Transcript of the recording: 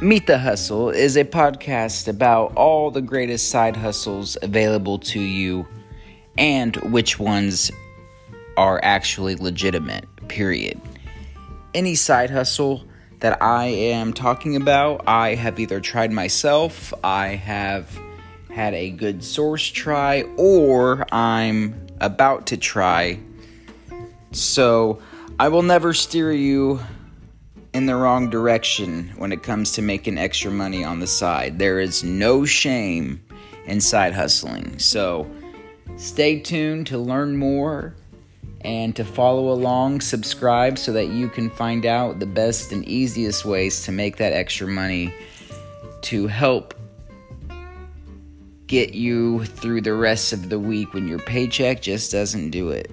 Meet the Hustle is a podcast about all the greatest side hustles available to you and which ones are actually legitimate, period. Any side hustle that I am talking about, I have either tried myself, I have had a good source try, or I'm about to try. So I will never steer you in the wrong direction when it comes to making extra money on the side. There is no shame in side hustling. So stay tuned to learn more and to follow along, subscribe so that you can find out the best and easiest ways to make that extra money to help get you through the rest of the week when your paycheck just doesn't do it.